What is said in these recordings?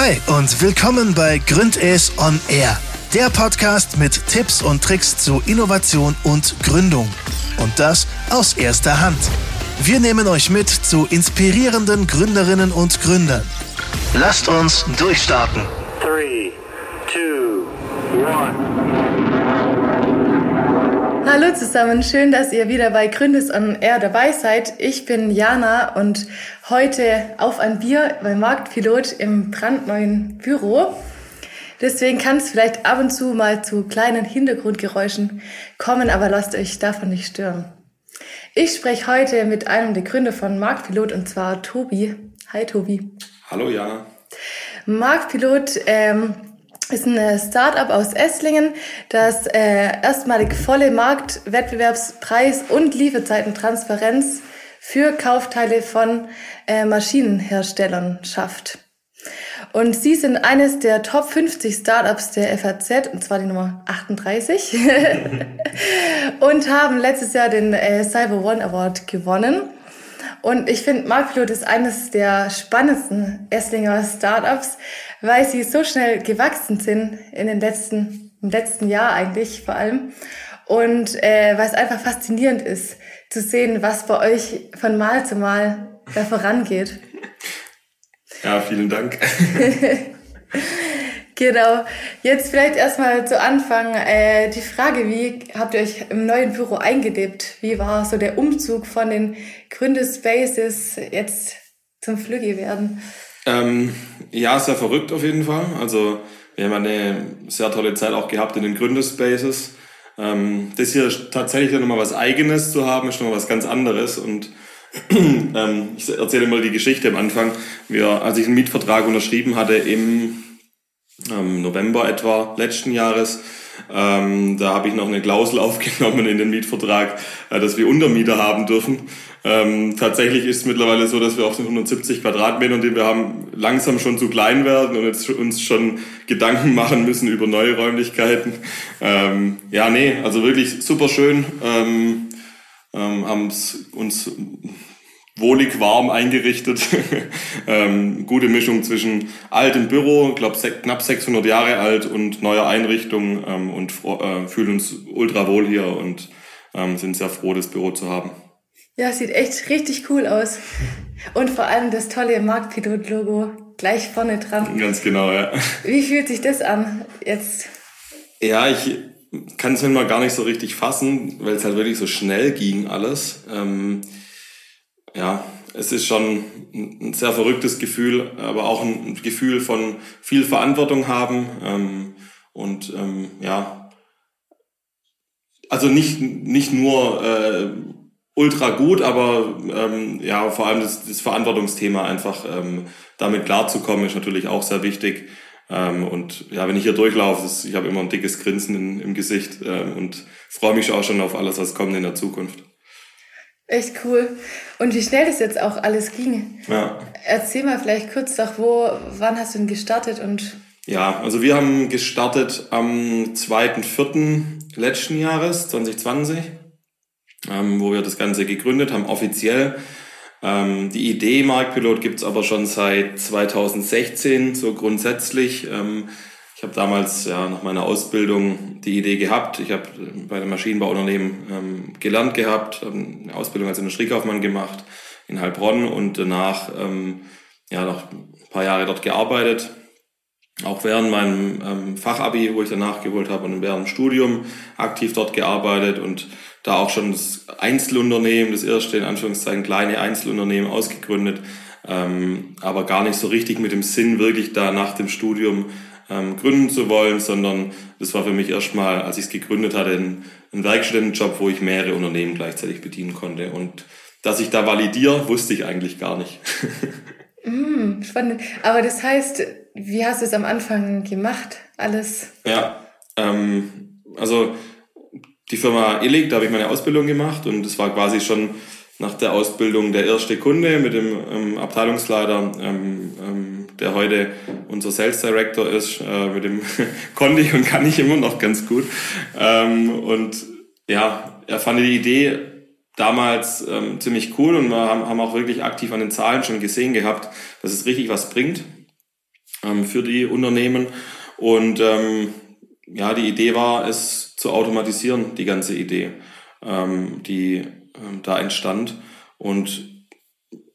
Hi und willkommen bei Gründes on Air, der Podcast mit Tipps und Tricks zu Innovation und Gründung. Und das aus erster Hand. Wir nehmen euch mit zu inspirierenden Gründerinnen und Gründern. Lasst uns durchstarten. Zusammen, schön, dass ihr wieder bei Gründes on Air dabei seid. Ich bin Jana und heute auf ein Bier beim Marktpilot im brandneuen Büro. Deswegen kann es vielleicht ab und zu mal zu kleinen Hintergrundgeräuschen kommen, aber lasst euch davon nicht stören. Ich spreche heute mit einem der Gründer von Marktpilot und zwar Tobi. Hi Tobi. Hallo Jana. Marktpilot ähm, ist ein Startup aus Esslingen, das äh, erstmalig volle Marktwettbewerbspreis und Lieferzeitentransparenz für Kaufteile von äh, Maschinenherstellern schafft. Und sie sind eines der Top 50 Startups der FAZ, und zwar die Nummer 38, und haben letztes Jahr den äh, Cyber One Award gewonnen. Und ich finde, Marktpilot ist eines der spannendsten Esslinger Startups, weil sie so schnell gewachsen sind in den letzten, im letzten Jahr eigentlich vor allem. Und äh, weil es einfach faszinierend ist, zu sehen, was bei euch von Mal zu Mal da vorangeht. Ja, vielen Dank. genau. Jetzt vielleicht erstmal zu Anfang äh, die Frage, wie habt ihr euch im neuen Büro eingelebt? Wie war so der Umzug von den Gründespaces jetzt zum Flügge werden? Ähm, ja, sehr verrückt auf jeden Fall. Also wir haben eine sehr tolle Zeit auch gehabt in den Gründerspaces. Ähm, das hier tatsächlich dann nochmal was Eigenes zu haben, ist nochmal was ganz anderes und ähm, ich erzähle mal die Geschichte am Anfang. Wir, als ich einen Mietvertrag unterschrieben hatte im ähm, November etwa letzten Jahres, ähm, da habe ich noch eine Klausel aufgenommen in den Mietvertrag, äh, dass wir Untermieter haben dürfen. Ähm, tatsächlich ist es mittlerweile so, dass wir auf den 170 Quadratmetern, die wir haben, langsam schon zu klein werden und jetzt uns schon Gedanken machen müssen über neue Räumlichkeiten. Ähm, ja, nee, also wirklich super schön. Ähm, ähm, haben uns wohlig warm eingerichtet. ähm, gute Mischung zwischen altem Büro, glaube knapp 600 Jahre alt und neuer Einrichtung ähm, und äh, fühlen uns ultra wohl hier und ähm, sind sehr froh, das Büro zu haben. Ja, sieht echt richtig cool aus. Und vor allem das tolle Marktpilot-Logo gleich vorne dran. Ganz genau, ja. Wie fühlt sich das an jetzt? Ja, ich kann es mir mal gar nicht so richtig fassen, weil es halt wirklich so schnell ging alles. Ähm, ja, es ist schon ein sehr verrücktes Gefühl, aber auch ein Gefühl von viel Verantwortung haben ähm, und ähm, ja, also nicht nicht nur äh, ultra gut, aber ähm, ja vor allem das, das Verantwortungsthema einfach ähm, damit klarzukommen ist natürlich auch sehr wichtig. Ähm, und ja, wenn ich hier durchlaufe, ist, ich habe immer ein dickes Grinsen in, im Gesicht ähm, und freue mich auch schon auf alles, was kommt in der Zukunft. Echt cool. Und wie schnell das jetzt auch alles ging. Ja. Erzähl mal vielleicht kurz noch, wo, wann hast du denn gestartet und ja, also wir haben gestartet am 2.4. letzten Jahres, 2020, ähm, wo wir das Ganze gegründet haben, offiziell. Ähm, die Idee Marktpilot gibt's aber schon seit 2016, so grundsätzlich. Ähm, ich habe damals ja nach meiner Ausbildung die Idee gehabt. Ich habe bei einem Maschinenbauunternehmen ähm, gelernt gehabt, eine Ausbildung als Industriekaufmann gemacht in Heilbronn und danach ähm, ja noch ein paar Jahre dort gearbeitet. Auch während meinem ähm, Fachabi, wo ich danach geholt habe und während dem Studium aktiv dort gearbeitet und da auch schon das Einzelunternehmen, das erste in Anführungszeichen kleine Einzelunternehmen ausgegründet, ähm, aber gar nicht so richtig mit dem Sinn, wirklich da nach dem Studium ähm, gründen zu wollen, sondern das war für mich erstmal, als ich es gegründet hatte, ein, ein Werkstudentenjob, wo ich mehrere Unternehmen gleichzeitig bedienen konnte. Und dass ich da validiere, wusste ich eigentlich gar nicht. mm, spannend. Aber das heißt, wie hast du es am Anfang gemacht? Alles? Ja, ähm, also die Firma Illig, da habe ich meine Ausbildung gemacht und es war quasi schon nach der Ausbildung der erste Kunde mit dem ähm, Abteilungsleiter, ähm, ähm, der heute unser Sales Director ist. Äh, mit dem konnte ich und kann ich immer noch ganz gut. Ähm, und ja, er fand die Idee damals ähm, ziemlich cool und wir haben, haben auch wirklich aktiv an den Zahlen schon gesehen gehabt, dass es richtig was bringt. ähm, für die Unternehmen. Und ähm, ja, die Idee war, es zu automatisieren, die ganze Idee, ähm, die ähm, da entstand. Und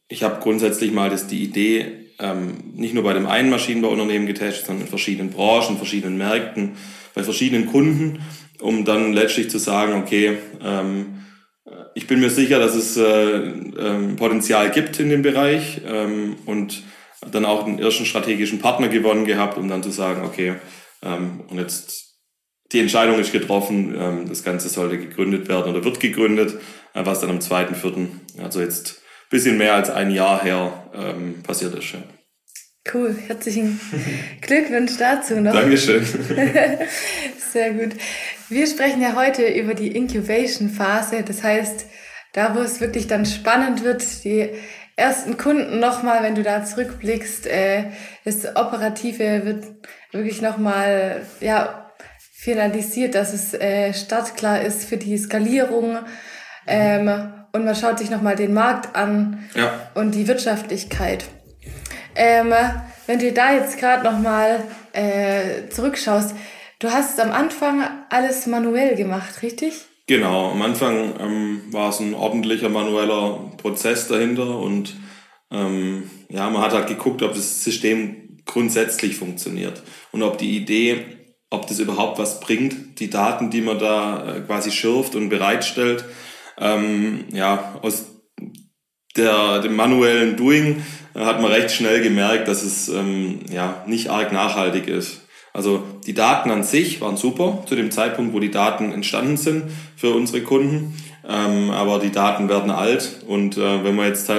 ich habe grundsätzlich mal das, die Idee ähm, nicht nur bei dem einen Maschinenbauunternehmen getestet, sondern in verschiedenen Branchen, verschiedenen Märkten, bei verschiedenen Kunden, um dann letztlich zu sagen, okay, ähm, ich bin mir sicher, dass es äh, ähm, Potenzial gibt in dem Bereich ähm, und dann auch einen ersten strategischen Partner gewonnen gehabt, um dann zu sagen, okay, ähm, und jetzt die Entscheidung ist getroffen, ähm, das Ganze sollte gegründet werden oder wird gegründet, äh, was dann am 2.4., also jetzt bisschen mehr als ein Jahr her ähm, passiert ist. Ja. Cool, herzlichen Glückwunsch dazu noch. Dankeschön. Sehr gut. Wir sprechen ja heute über die Incubation-Phase, das heißt, da wo es wirklich dann spannend wird, die ersten Kunden nochmal, wenn du da zurückblickst, äh, das Operative wird wirklich nochmal ja, finalisiert, dass es äh, startklar ist für die Skalierung. Ähm, und man schaut sich nochmal den Markt an ja. und die Wirtschaftlichkeit. Ähm, wenn du da jetzt gerade nochmal äh, zurückschaust, du hast am Anfang alles manuell gemacht, richtig? Genau, am Anfang ähm, war es ein ordentlicher manueller Prozess dahinter und ähm, ja, man hat halt geguckt, ob das System grundsätzlich funktioniert und ob die Idee, ob das überhaupt was bringt, die Daten, die man da äh, quasi schürft und bereitstellt, ähm, ja, aus der, dem manuellen Doing äh, hat man recht schnell gemerkt, dass es ähm, ja, nicht arg nachhaltig ist. Also die Daten an sich waren super zu dem Zeitpunkt, wo die Daten entstanden sind für unsere Kunden. Ähm, aber die Daten werden alt und äh, wenn man jetzt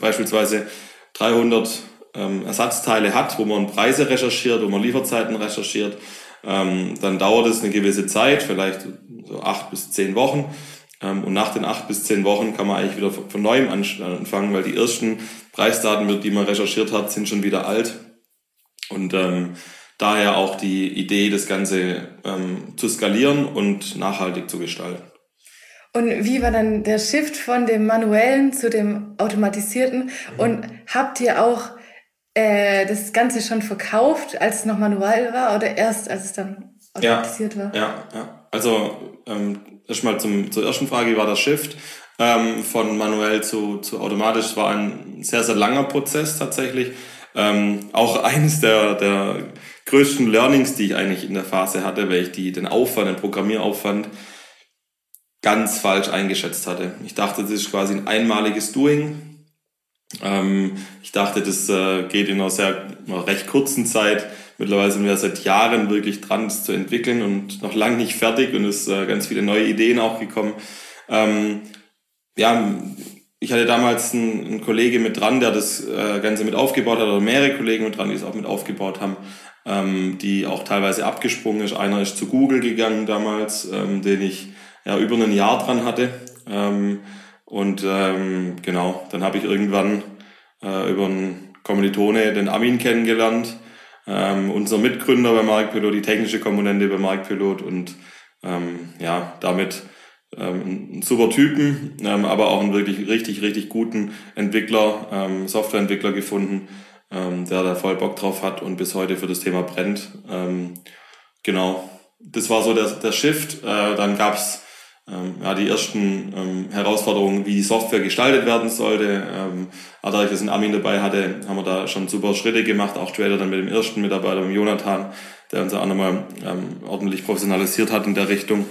beispielsweise 300 ähm, Ersatzteile hat, wo man Preise recherchiert, wo man Lieferzeiten recherchiert, ähm, dann dauert es eine gewisse Zeit, vielleicht so acht bis zehn Wochen. Ähm, und nach den acht bis zehn Wochen kann man eigentlich wieder von neuem anfangen, weil die ersten Preisdaten, die man recherchiert hat, sind schon wieder alt. Und ähm, daher auch die Idee, das Ganze ähm, zu skalieren und nachhaltig zu gestalten. Und wie war dann der Shift von dem manuellen zu dem automatisierten? Und habt ihr auch äh, das Ganze schon verkauft, als es noch manuell war oder erst, als es dann automatisiert ja, war? Ja, ja. Also ähm, erstmal zum, zur ersten Frage, wie war der Shift ähm, von manuell zu, zu automatisch? Es war ein sehr, sehr langer Prozess tatsächlich. Ähm, auch eines der, der größten Learnings, die ich eigentlich in der Phase hatte, weil ich die, den Aufwand, den Programmieraufwand ganz falsch eingeschätzt hatte. Ich dachte, das ist quasi ein einmaliges Doing. Ähm, ich dachte, das äh, geht in einer sehr einer recht kurzen Zeit Mittlerweile sind wir seit Jahren wirklich dran, das zu entwickeln und noch lange nicht fertig und es äh, ganz viele neue Ideen auch gekommen. Ähm, ja, ich hatte damals einen, einen Kollege mit dran, der das äh, Ganze mit aufgebaut hat, oder mehrere Kollegen mit dran, die es auch mit aufgebaut haben, ähm, die auch teilweise abgesprungen ist. Einer ist zu Google gegangen damals, ähm, den ich ja über ein Jahr dran hatte. Ähm, und ähm, genau, dann habe ich irgendwann äh, über einen Kommilitone den Amin kennengelernt, ähm, unser Mitgründer bei Marktpilot, die technische Komponente bei Marktpilot und ähm, ja, damit ähm, einen super Typen, ähm, aber auch einen wirklich richtig, richtig guten Entwickler, ähm, Softwareentwickler gefunden, ähm, der da voll Bock drauf hat und bis heute für das Thema brennt. Ähm, genau, das war so der, der Shift. Äh, dann gab's ja, die ersten ähm, Herausforderungen, wie die Software gestaltet werden sollte. Ähm, aber ich das in Armin dabei hatte, haben wir da schon super Schritte gemacht, auch später dann mit dem ersten Mitarbeiter, mit Jonathan, der uns auch nochmal ähm, ordentlich professionalisiert hat in der Richtung.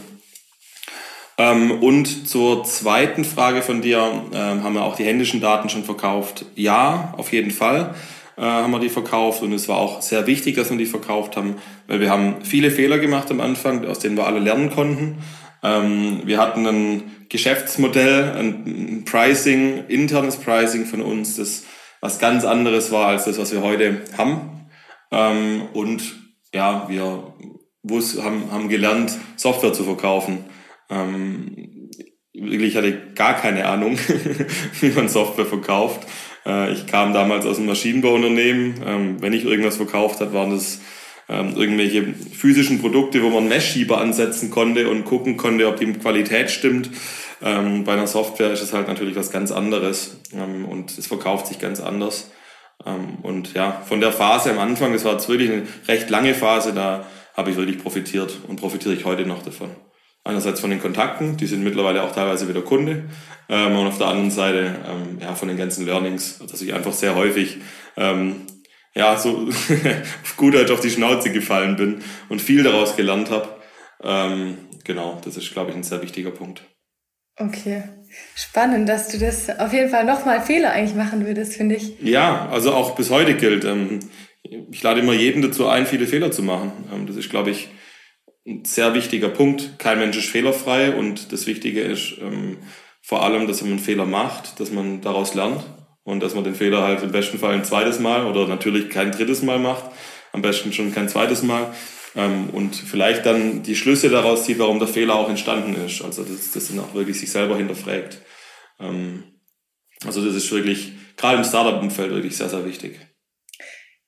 Ähm, und zur zweiten Frage von dir, ähm, haben wir auch die händischen Daten schon verkauft? Ja, auf jeden Fall äh, haben wir die verkauft und es war auch sehr wichtig, dass wir die verkauft haben, weil wir haben viele Fehler gemacht am Anfang, aus denen wir alle lernen konnten. Ähm, wir hatten ein Geschäftsmodell, ein Pricing, internes Pricing von uns, das was ganz anderes war als das, was wir heute haben. Ähm, und ja, wir haben, haben gelernt, Software zu verkaufen. Ähm, wirklich hatte gar keine Ahnung, wie man Software verkauft. Äh, ich kam damals aus einem Maschinenbauunternehmen. Ähm, wenn ich irgendwas verkauft hat, waren das ähm, irgendwelche physischen Produkte, wo man Messschieber ansetzen konnte und gucken konnte, ob die Qualität stimmt. Ähm, bei einer Software ist es halt natürlich was ganz anderes ähm, und es verkauft sich ganz anders. Ähm, und ja, von der Phase am Anfang, das war jetzt wirklich eine recht lange Phase, da habe ich wirklich profitiert und profitiere ich heute noch davon. Einerseits von den Kontakten, die sind mittlerweile auch teilweise wieder Kunde. Ähm, und auf der anderen Seite ähm, ja, von den ganzen Learnings, dass ich einfach sehr häufig ja, so auf gut Deutsch auf die Schnauze gefallen bin und viel daraus gelernt habe. Ähm, genau, das ist, glaube ich, ein sehr wichtiger Punkt. Okay, spannend, dass du das auf jeden Fall nochmal Fehler eigentlich machen würdest, finde ich. Ja, also auch bis heute gilt. Ähm, ich lade immer jeden dazu ein, viele Fehler zu machen. Ähm, das ist, glaube ich, ein sehr wichtiger Punkt. Kein Mensch ist fehlerfrei und das Wichtige ist ähm, vor allem, dass man einen Fehler macht, dass man daraus lernt und dass man den Fehler halt im besten Fall ein zweites Mal oder natürlich kein drittes Mal macht, am besten schon kein zweites Mal ähm, und vielleicht dann die Schlüsse daraus zieht, warum der Fehler auch entstanden ist. Also das, das dann auch wirklich sich selber hinterfragt. Ähm, also das ist wirklich gerade im Startup-Umfeld wirklich sehr, sehr wichtig.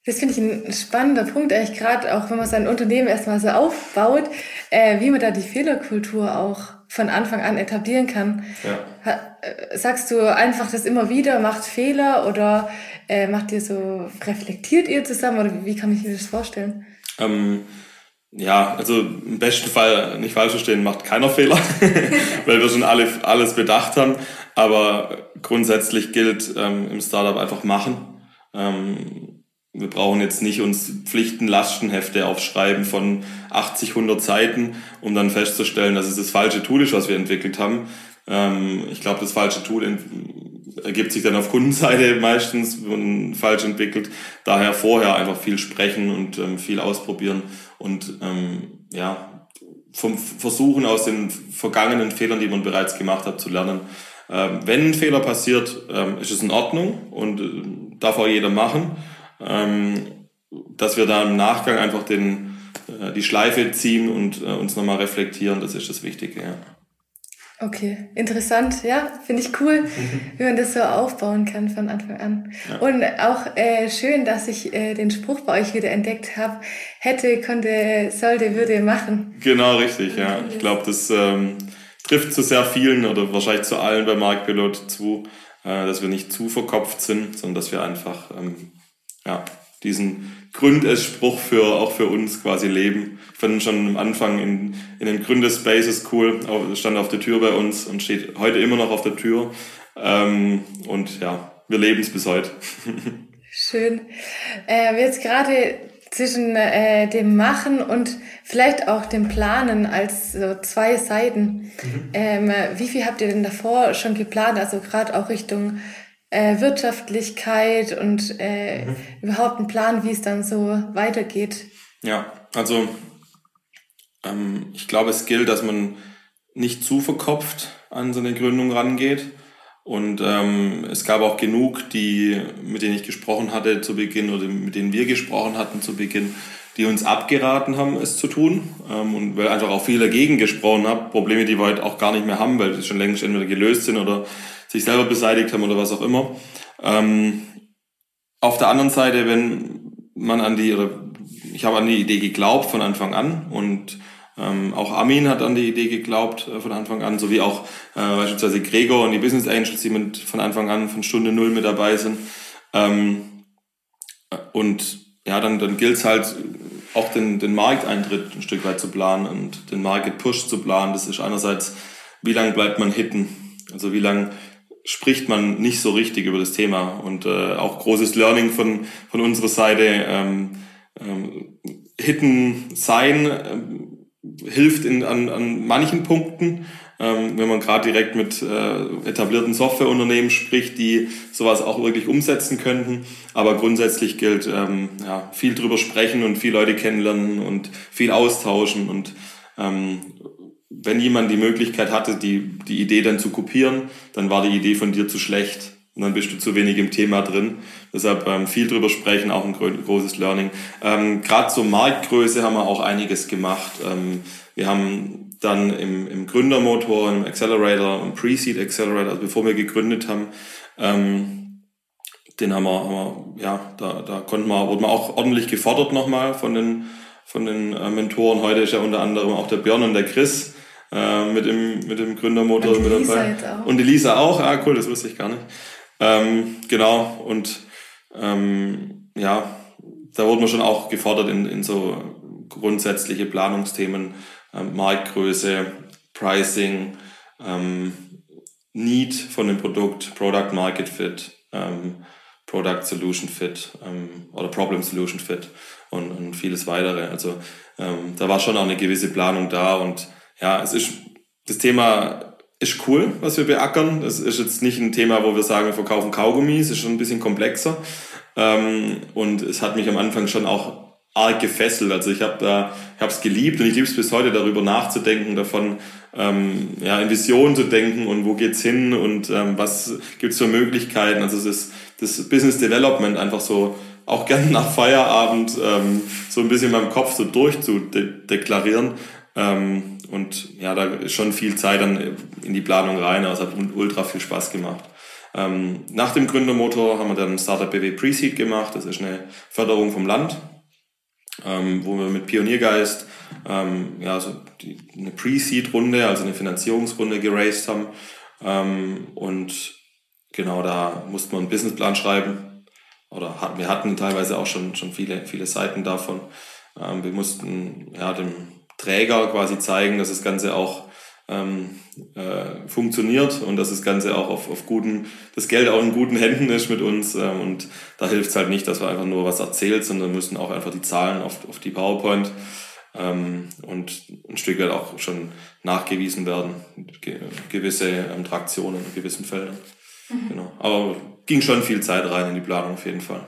Das finde ich ein spannender Punkt, eigentlich gerade auch, wenn man sein Unternehmen erstmal so aufbaut, äh, wie man da die Fehlerkultur auch von Anfang an etablieren kann. Ja. Äh, sagst du einfach das immer wieder, macht Fehler oder äh, macht ihr so, reflektiert ihr zusammen oder wie kann ich mir das vorstellen? Ähm, ja, also im besten Fall nicht falsch verstehen, macht keiner Fehler, weil wir schon alle, alles bedacht haben. Aber grundsätzlich gilt ähm, im Startup einfach machen. Ähm, wir brauchen jetzt nicht uns Pflichten-Lastenhefte aufschreiben von 80, 100 Seiten, um dann festzustellen, dass es das falsche Tool ist, was wir entwickelt haben. Ähm, ich glaube, das falsche Tool ergibt sich dann auf Kundenseite meistens falsch entwickelt. Daher vorher einfach viel sprechen und ähm, viel ausprobieren und ähm, ja, vom Versuchen aus den vergangenen Fehlern, die man bereits gemacht hat, zu lernen. Ähm, wenn ein Fehler passiert, ähm, ist es in Ordnung und äh, darf auch jeder machen dass wir da im Nachgang einfach den, äh, die Schleife ziehen und äh, uns nochmal reflektieren, das ist das Wichtige. Ja. Okay, interessant, ja, finde ich cool, wie man das so aufbauen kann von Anfang an. Ja. Und auch äh, schön, dass ich äh, den Spruch bei euch wieder entdeckt habe, hätte, konnte, sollte, würde machen. Genau, richtig, ja. Ich glaube, das ähm, trifft zu sehr vielen oder wahrscheinlich zu allen bei Marktpilot zu, äh, dass wir nicht zu verkopft sind, sondern dass wir einfach ähm, ja, diesen Gründespruch für, auch für uns quasi leben. Ich fand schon am Anfang in, in den Gründerspaces cool, stand auf der Tür bei uns und steht heute immer noch auf der Tür. Ähm, und ja, wir leben es bis heute. Schön. Äh, jetzt gerade zwischen äh, dem Machen und vielleicht auch dem Planen als so zwei Seiten. Mhm. Ähm, wie viel habt ihr denn davor schon geplant? Also gerade auch Richtung äh, Wirtschaftlichkeit und äh, mhm. überhaupt einen Plan, wie es dann so weitergeht? Ja, also ähm, ich glaube, es gilt, dass man nicht zu verkopft an so eine Gründung rangeht. Und ähm, es gab auch genug, die, mit denen ich gesprochen hatte zu Beginn oder mit denen wir gesprochen hatten zu Beginn, die uns abgeraten haben, es zu tun. Ähm, und weil einfach auch viel dagegen gesprochen haben, Probleme, die wir heute auch gar nicht mehr haben, weil sie schon längst entweder gelöst sind oder sich selber beseitigt haben oder was auch immer. Ähm, auf der anderen Seite, wenn man an die, oder ich habe an die Idee geglaubt von Anfang an und ähm, auch Armin hat an die Idee geglaubt äh, von Anfang an, sowie auch äh, beispielsweise Gregor und die Business Angels, die mit, von Anfang an von Stunde Null mit dabei sind. Ähm, und ja, dann, dann gilt es halt auch den, den Markteintritt ein Stück weit zu planen und den Market Push zu planen. Das ist einerseits, wie lange bleibt man hitten? Also wie lange spricht man nicht so richtig über das Thema. Und äh, auch großes Learning von, von unserer Seite. Ähm, ähm, Hidden sein äh, hilft in, an, an manchen Punkten, ähm, wenn man gerade direkt mit äh, etablierten Softwareunternehmen spricht, die sowas auch wirklich umsetzen könnten. Aber grundsätzlich gilt, ähm, ja, viel drüber sprechen und viele Leute kennenlernen und viel austauschen und ähm, wenn jemand die Möglichkeit hatte, die, die Idee dann zu kopieren, dann war die Idee von dir zu schlecht. Und dann bist du zu wenig im Thema drin. Deshalb ähm, viel drüber sprechen, auch ein großes Learning. Ähm, Gerade zur Marktgröße haben wir auch einiges gemacht. Ähm, wir haben dann im, im Gründermotor, im Accelerator, im Pre-Seed Accelerator, also bevor wir gegründet haben, ähm, den haben wir, haben wir ja, da, da konnten wir, wurden wir auch ordentlich gefordert nochmal von den, von den äh, Mentoren. Heute ist ja unter anderem auch der Björn und der Chris äh, mit, dem, mit dem Gründermotor mit dabei. Und die Lisa auch, ah cool, das wusste ich gar nicht. Ähm, genau, und ähm, ja, da wurden wir schon auch gefordert in, in so grundsätzliche Planungsthemen, ähm, Marktgröße, Pricing, ähm, Need von dem Produkt, Product Market Fit, ähm, Product Solution Fit ähm, oder Problem Solution Fit und, und vieles weitere. Also ähm, da war schon auch eine gewisse Planung da und ja, es ist das Thema ist cool, was wir beackern. Es ist jetzt nicht ein Thema, wo wir sagen, wir verkaufen Kaugummi, es ist schon ein bisschen komplexer. Ähm, und es hat mich am Anfang schon auch arg gefesselt. Also ich habe da, ich habe es geliebt und ich liebe es bis heute, darüber nachzudenken, davon ähm, ja in Visionen zu denken und wo geht's hin und ähm, was gibt's für Möglichkeiten. Also das, das Business Development einfach so auch gerne nach Feierabend ähm, so ein bisschen in meinem Kopf so durchzudeklarieren. Ähm, und ja, da ist schon viel Zeit dann in die Planung rein. Also hat ultra viel Spaß gemacht. Ähm, nach dem Gründermotor haben wir dann Startup BW Pre-Seed gemacht. Das ist eine Förderung vom Land, ähm, wo wir mit Pioniergeist ähm, ja, so die, eine Pre-Seed-Runde, also eine Finanzierungsrunde geraced haben. Ähm, und genau da musste man einen Businessplan schreiben. Oder hat, wir hatten teilweise auch schon, schon viele, viele Seiten davon. Ähm, wir mussten ja, dem Träger quasi zeigen, dass das Ganze auch ähm, äh, funktioniert und dass das Ganze auch auf, auf guten, das Geld auch in guten Händen ist mit uns. Ähm, und da hilft es halt nicht, dass wir einfach nur was erzählt, sondern müssen auch einfach die Zahlen auf, auf die PowerPoint ähm, und ein Stück weit auch schon nachgewiesen werden, ge gewisse ähm, Traktionen in gewissen Feldern. Mhm. Genau. Aber ging schon viel Zeit rein in die Planung auf jeden Fall.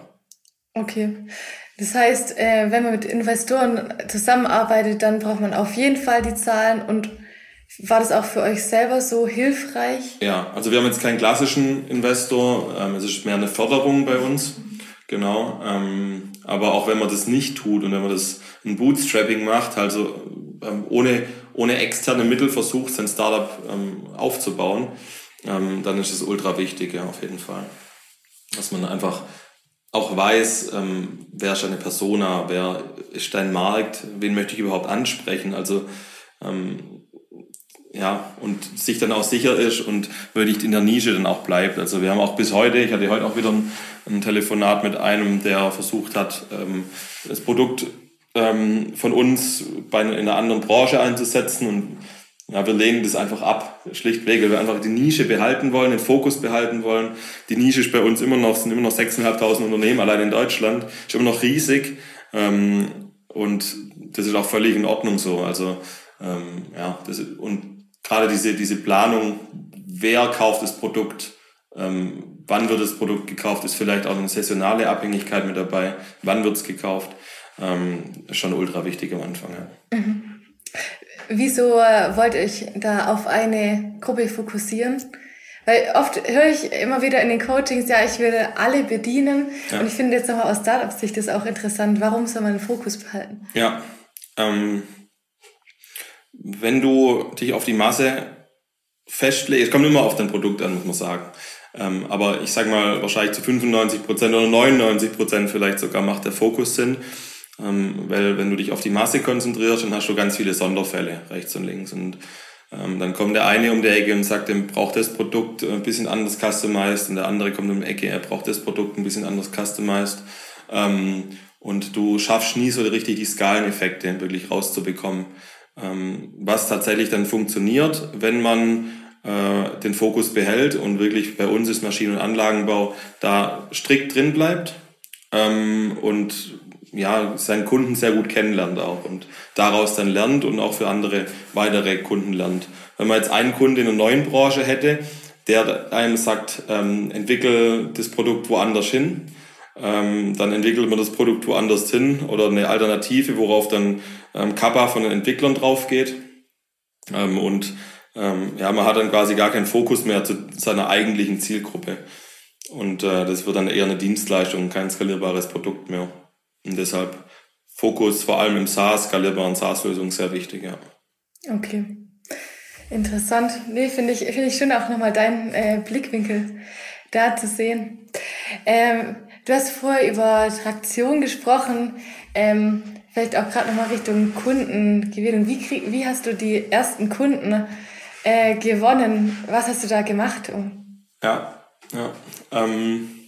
Okay. Das heißt, äh, wenn man mit Investoren zusammenarbeitet, dann braucht man auf jeden Fall die Zahlen und war das auch für euch selber so hilfreich? Ja, also wir haben jetzt keinen klassischen Investor, ähm, es ist mehr eine Förderung bei uns. Genau. Ähm, aber auch wenn man das nicht tut und wenn man das ein Bootstrapping macht, also ähm, ohne, ohne externe Mittel versucht, sein Startup aufzubauen, dann ist es ultra wichtig, ja, auf jeden Fall. Dass man einfach auch weiß, ähm, wer ist deine Persona, wer ist dein Markt, wen möchte ich überhaupt ansprechen. Also ähm, ja, und sich dann auch sicher ist und wirklich in der Nische dann auch bleibt. Also wir haben auch bis heute, ich hatte heute auch wieder ein, ein Telefonat mit einem, der versucht hat, ähm, das Produkt ähm, von uns bei, in einer anderen Branche einzusetzen und ja, wir lehnen das einfach ab, schlichtweg, weil wir einfach die Nische behalten wollen, den Fokus behalten wollen. Die Nische ist bei uns immer noch, sind immer noch 6.500 Unternehmen allein in Deutschland, ist immer noch riesig. Ähm, und das ist auch völlig in Ordnung so. Also, ähm, ja, das, und gerade diese, diese Planung, wer kauft das Produkt, ähm, wann wird das Produkt gekauft, ist vielleicht auch eine saisonale Abhängigkeit mit dabei. Wann wird es gekauft? Ähm, ist schon ultra wichtig am Anfang. Ja. Mhm. Wieso äh, wollt ihr euch da auf eine Gruppe fokussieren? Weil oft höre ich immer wieder in den Coachings, ja, ich will alle bedienen. Ja. Und ich finde jetzt nochmal aus Startup-Sicht das auch interessant. Warum soll man den Fokus behalten? Ja, ähm, wenn du dich auf die Masse festlegst, es kommt immer auf dein Produkt an, muss man sagen. Ähm, aber ich sage mal, wahrscheinlich zu 95 Prozent oder 99 Prozent vielleicht sogar macht der Fokus Sinn. Ähm, weil wenn du dich auf die Masse konzentrierst, dann hast du ganz viele Sonderfälle rechts und links. Und ähm, dann kommt der eine um die Ecke und sagt, er braucht das Produkt ein bisschen anders customized und der andere kommt um die Ecke, er braucht das Produkt ein bisschen anders customized. Ähm, und du schaffst nie so richtig die Skaleneffekte wirklich rauszubekommen. Ähm, was tatsächlich dann funktioniert, wenn man äh, den Fokus behält und wirklich bei uns ist Maschinen- und Anlagenbau da strikt drin bleibt ähm, und ja, seinen Kunden sehr gut kennenlernt auch und daraus dann lernt und auch für andere weitere Kunden lernt. Wenn man jetzt einen Kunden in einer neuen Branche hätte, der einem sagt, ähm, entwickel das Produkt woanders hin, ähm, dann entwickelt man das Produkt woanders hin oder eine Alternative, worauf dann ähm, Kappa von den Entwicklern drauf geht. Ähm, und ähm, ja, man hat dann quasi gar keinen Fokus mehr zu seiner eigentlichen Zielgruppe. Und äh, das wird dann eher eine Dienstleistung, kein skalierbares Produkt mehr. Und deshalb Fokus vor allem im SaaS, skalierbaren SaaS-Lösungen sehr wichtig, ja. Okay. Interessant. Nee, finde ich, finde ich schön auch nochmal deinen äh, Blickwinkel da zu sehen. Ähm, du hast vorher über Traktion gesprochen, ähm, vielleicht auch gerade nochmal Richtung Kundengewinnung. Wie, krieg, wie hast du die ersten Kunden äh, gewonnen? Was hast du da gemacht? Ja, ja. Ähm,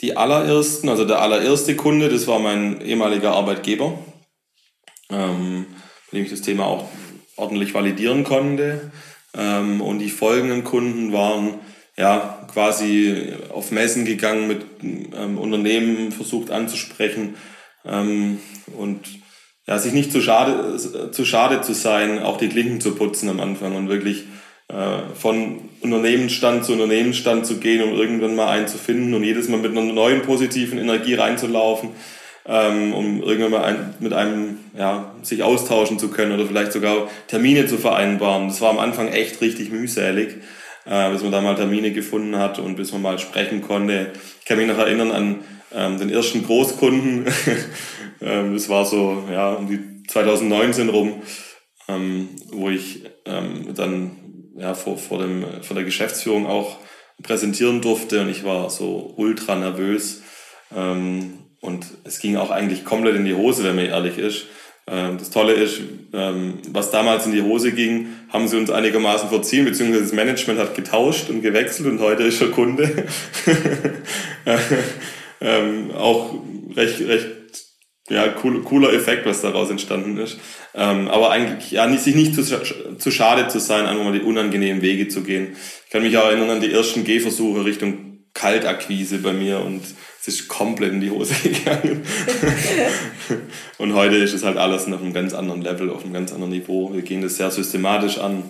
die allerersten, also der allererste Kunde, das war mein ehemaliger Arbeitgeber, ähm, mit dem ich das Thema auch ordentlich validieren konnte. Ähm, und die folgenden Kunden waren ja quasi auf Messen gegangen, mit ähm, Unternehmen versucht anzusprechen ähm, und ja, sich nicht zu schade, zu schade zu sein, auch die Klinken zu putzen am Anfang und wirklich von Unternehmensstand zu Unternehmensstand zu gehen, um irgendwann mal einen zu finden und jedes Mal mit einer neuen positiven Energie reinzulaufen, ähm, um irgendwann mal ein, mit einem ja, sich austauschen zu können oder vielleicht sogar Termine zu vereinbaren. Das war am Anfang echt richtig mühselig, äh, bis man da mal Termine gefunden hat und bis man mal sprechen konnte. Ich kann mich noch erinnern an ähm, den ersten Großkunden. ähm, das war so ja um die 2019 rum, wo ich dann ja, vor, vor, dem, vor der Geschäftsführung auch präsentieren durfte und ich war so ultra nervös. Ähm, und es ging auch eigentlich komplett in die Hose, wenn man ehrlich ist. Ähm, das Tolle ist, ähm, was damals in die Hose ging, haben sie uns einigermaßen verziehen, beziehungsweise das Management hat getauscht und gewechselt und heute ist er Kunde. ähm, auch recht, recht ja, cool, cooler Effekt, was daraus entstanden ist. Ähm, aber eigentlich, ja, nicht, sich nicht zu, zu schade zu sein, einfach mal die unangenehmen Wege zu gehen. Ich kann mich auch erinnern an die ersten Gehversuche Richtung Kaltakquise bei mir und es ist komplett in die Hose gegangen. und heute ist es halt alles auf einem ganz anderen Level, auf einem ganz anderen Niveau. Wir gehen das sehr systematisch an.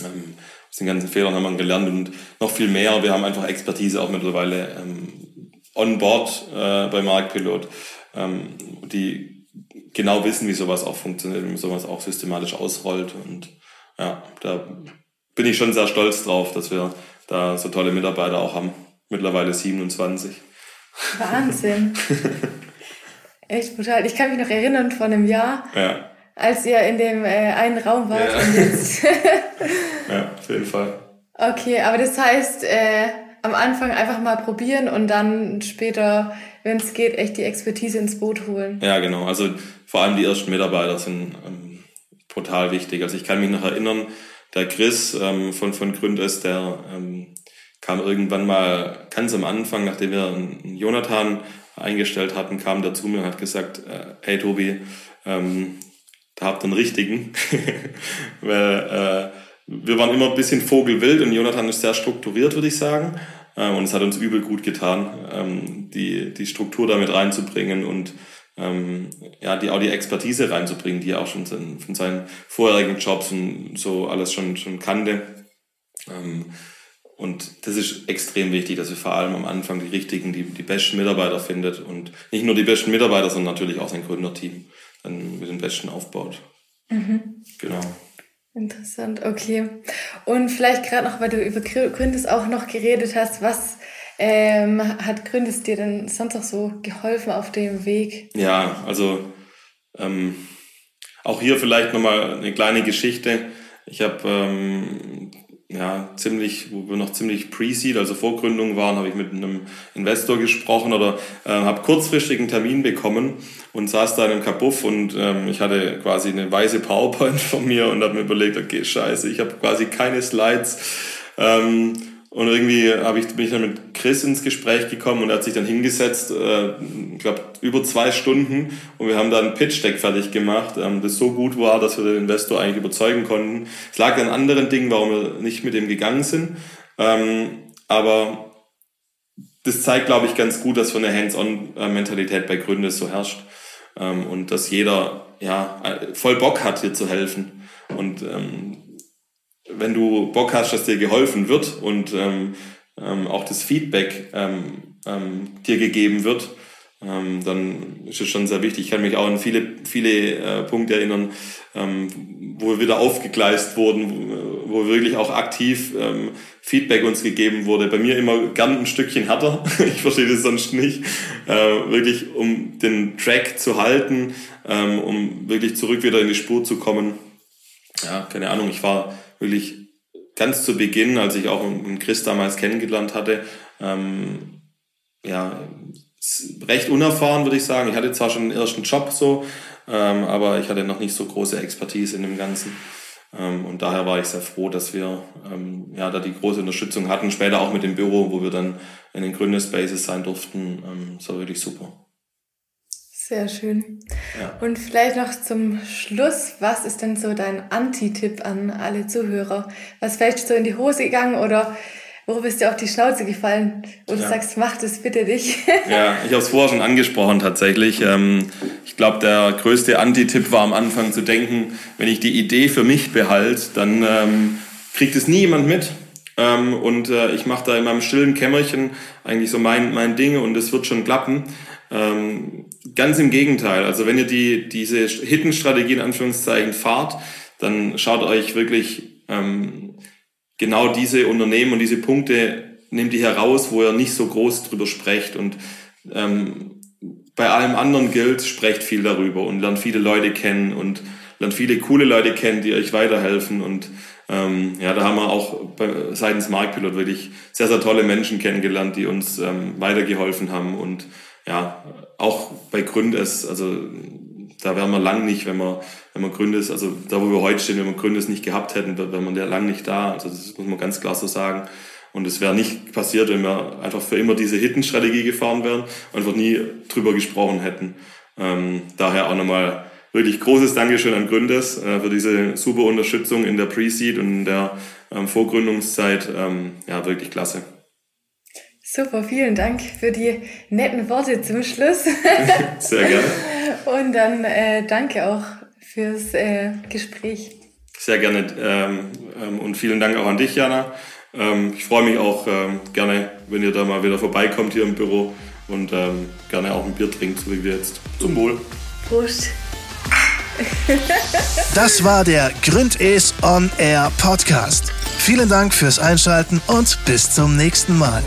Ähm, aus den ganzen Fehlern haben wir gelernt und noch viel mehr. Wir haben einfach Expertise auch mittlerweile ähm, on board äh, bei Marktpilot ähm, die genau wissen, wie sowas auch funktioniert, wie sowas auch systematisch ausrollt. Und ja, da bin ich schon sehr stolz drauf, dass wir da so tolle Mitarbeiter auch haben. Mittlerweile 27. Wahnsinn. Echt brutal. Ich kann mich noch erinnern von einem Jahr, ja. als ihr in dem äh, einen Raum wart. Ja. Und jetzt ja, auf jeden Fall. Okay, aber das heißt, äh, am Anfang einfach mal probieren und dann später wenn es geht, echt die Expertise ins Boot holen. Ja, genau. Also vor allem die ersten Mitarbeiter sind ähm, brutal wichtig. Also ich kann mich noch erinnern, der Chris ähm, von, von Gründes, der ähm, kam irgendwann mal ganz am Anfang, nachdem wir einen Jonathan eingestellt hatten, kam der zu mir und hat gesagt, äh, hey Tobi, ähm, da habt ihr einen richtigen. Weil äh, wir waren immer ein bisschen vogelwild und Jonathan ist sehr strukturiert, würde ich sagen. Ähm, und es hat uns übel gut getan, ähm, die, die Struktur damit reinzubringen und ähm, ja, die, auch die Expertise reinzubringen, die er auch schon von seinen vorherigen Jobs und so alles schon, schon kannte. und das ist extrem wichtig, dass ihr vor allem am Anfang die richtigen, die, die besten Mitarbeiter findet und nicht nur die besten Mitarbeiter, sondern natürlich auch sein Gründerteam dann mit dem Besten aufbaut. Mhm. Genau. Interessant, okay. Und vielleicht gerade noch, weil du über Gründes auch noch geredet hast, was ähm, hat Gründes dir denn sonst auch so geholfen auf dem Weg? Ja, also ähm, auch hier vielleicht nochmal eine kleine Geschichte. Ich habe ähm, ja, ziemlich, wo wir noch ziemlich pre-seed, also Vorgründung waren, habe ich mit einem Investor gesprochen oder äh, habe kurzfristig einen Termin bekommen und saß da in einem Kabuff und ähm, ich hatte quasi eine weiße PowerPoint von mir und habe mir überlegt, okay, scheiße, ich habe quasi keine Slides. Ähm, und irgendwie hab ich, bin ich dann mit Chris ins Gespräch gekommen und er hat sich dann hingesetzt, äh, ich glaube über zwei Stunden und wir haben da ein Pitch-Deck fertig gemacht, ähm, das so gut war, dass wir den Investor eigentlich überzeugen konnten. Es lag an anderen Dingen, warum wir nicht mit dem gegangen sind. Ähm, aber das zeigt, glaube ich, ganz gut, dass so eine Hands-on-Mentalität bei Gründen so herrscht ähm, und dass jeder ja voll Bock hat, hier zu helfen. Und ähm, wenn du Bock hast, dass dir geholfen wird und ähm, ähm, auch das Feedback ähm, ähm, dir gegeben wird, ähm, dann ist es schon sehr wichtig. Ich kann mich auch an viele, viele äh, Punkte erinnern, ähm, wo wir wieder aufgegleist wurden, wo, wo wirklich auch aktiv Feedback uns gegeben wurde. Bei mir immer gern ein Stückchen härter. ich verstehe das sonst nicht. Äh, wirklich, um den Track zu halten, um wirklich zurück wieder in die Spur zu kommen. Ja, keine Ahnung, ich war wirklich ganz zu Beginn, als ich auch einen Chris damals kennengelernt hatte, ähm, ja, recht unerfahren, würde ich sagen. Ich hatte zwar schon einen ersten Job so, ähm, aber ich hatte noch nicht so große Expertise in dem Ganzen. Ähm, und daher war ich sehr froh, dass wir ähm, ja, da die große Unterstützung hatten. Später auch mit dem Büro, wo wir dann in den Gründerspaces sein durften. Ähm, das war wirklich super. Sehr schön. Ja. Und vielleicht noch zum Schluss, was ist denn so dein Anti-Tipp an alle Zuhörer? Was vielleicht so in die Hose gegangen oder Worauf ist dir auf die Schnauze gefallen? Und ja. du sagst, mach das bitte nicht. ja, ich habe es vorher schon angesprochen tatsächlich. Ähm, ich glaube, der größte Anti-Tipp war am Anfang zu denken, wenn ich die Idee für mich behalte, dann ähm, kriegt es nie jemand mit. Ähm, und äh, ich mache da in meinem stillen Kämmerchen eigentlich so mein, mein Ding und es wird schon klappen. Ähm, ganz im Gegenteil. Also wenn ihr die, diese Hidden-Strategie in Anführungszeichen fahrt, dann schaut euch wirklich ähm, genau diese Unternehmen und diese Punkte nehmt ihr heraus, wo ihr nicht so groß drüber sprecht. Und ähm, bei allem anderen gilt, sprecht viel darüber und lernt viele Leute kennen und lernt viele coole Leute kennen, die euch weiterhelfen. Und ähm, ja, da haben wir auch bei, seitens Marktpilot wirklich sehr, sehr tolle Menschen kennengelernt, die uns ähm, weitergeholfen haben. Und ja, auch bei Gründes, also da wären wir lang nicht, wenn wir, wenn wir Gründes, also da wo wir heute stehen, wenn wir Gründes nicht gehabt hätten, wären wir ja lang nicht da. Also das muss man ganz klar so sagen. Und es wäre nicht passiert, wenn wir einfach für immer diese Hidden-Strategie gefahren wären und einfach nie drüber gesprochen hätten. Ähm, daher auch nochmal wirklich großes Dankeschön an Gründes äh, für diese super Unterstützung in der Pre-Seed und in der ähm, Vorgründungszeit. Ähm, ja, wirklich klasse. Super, vielen Dank für die netten Worte zum Schluss. Sehr gerne. Und dann äh, danke auch fürs äh, Gespräch. Sehr gerne ähm, ähm, und vielen Dank auch an dich, Jana. Ähm, ich freue mich auch ähm, gerne, wenn ihr da mal wieder vorbeikommt hier im Büro und ähm, gerne auch ein Bier trinkt, so wie wir jetzt. Zum Wohl. Prost. Das war der Gründes On Air Podcast. Vielen Dank fürs Einschalten und bis zum nächsten Mal.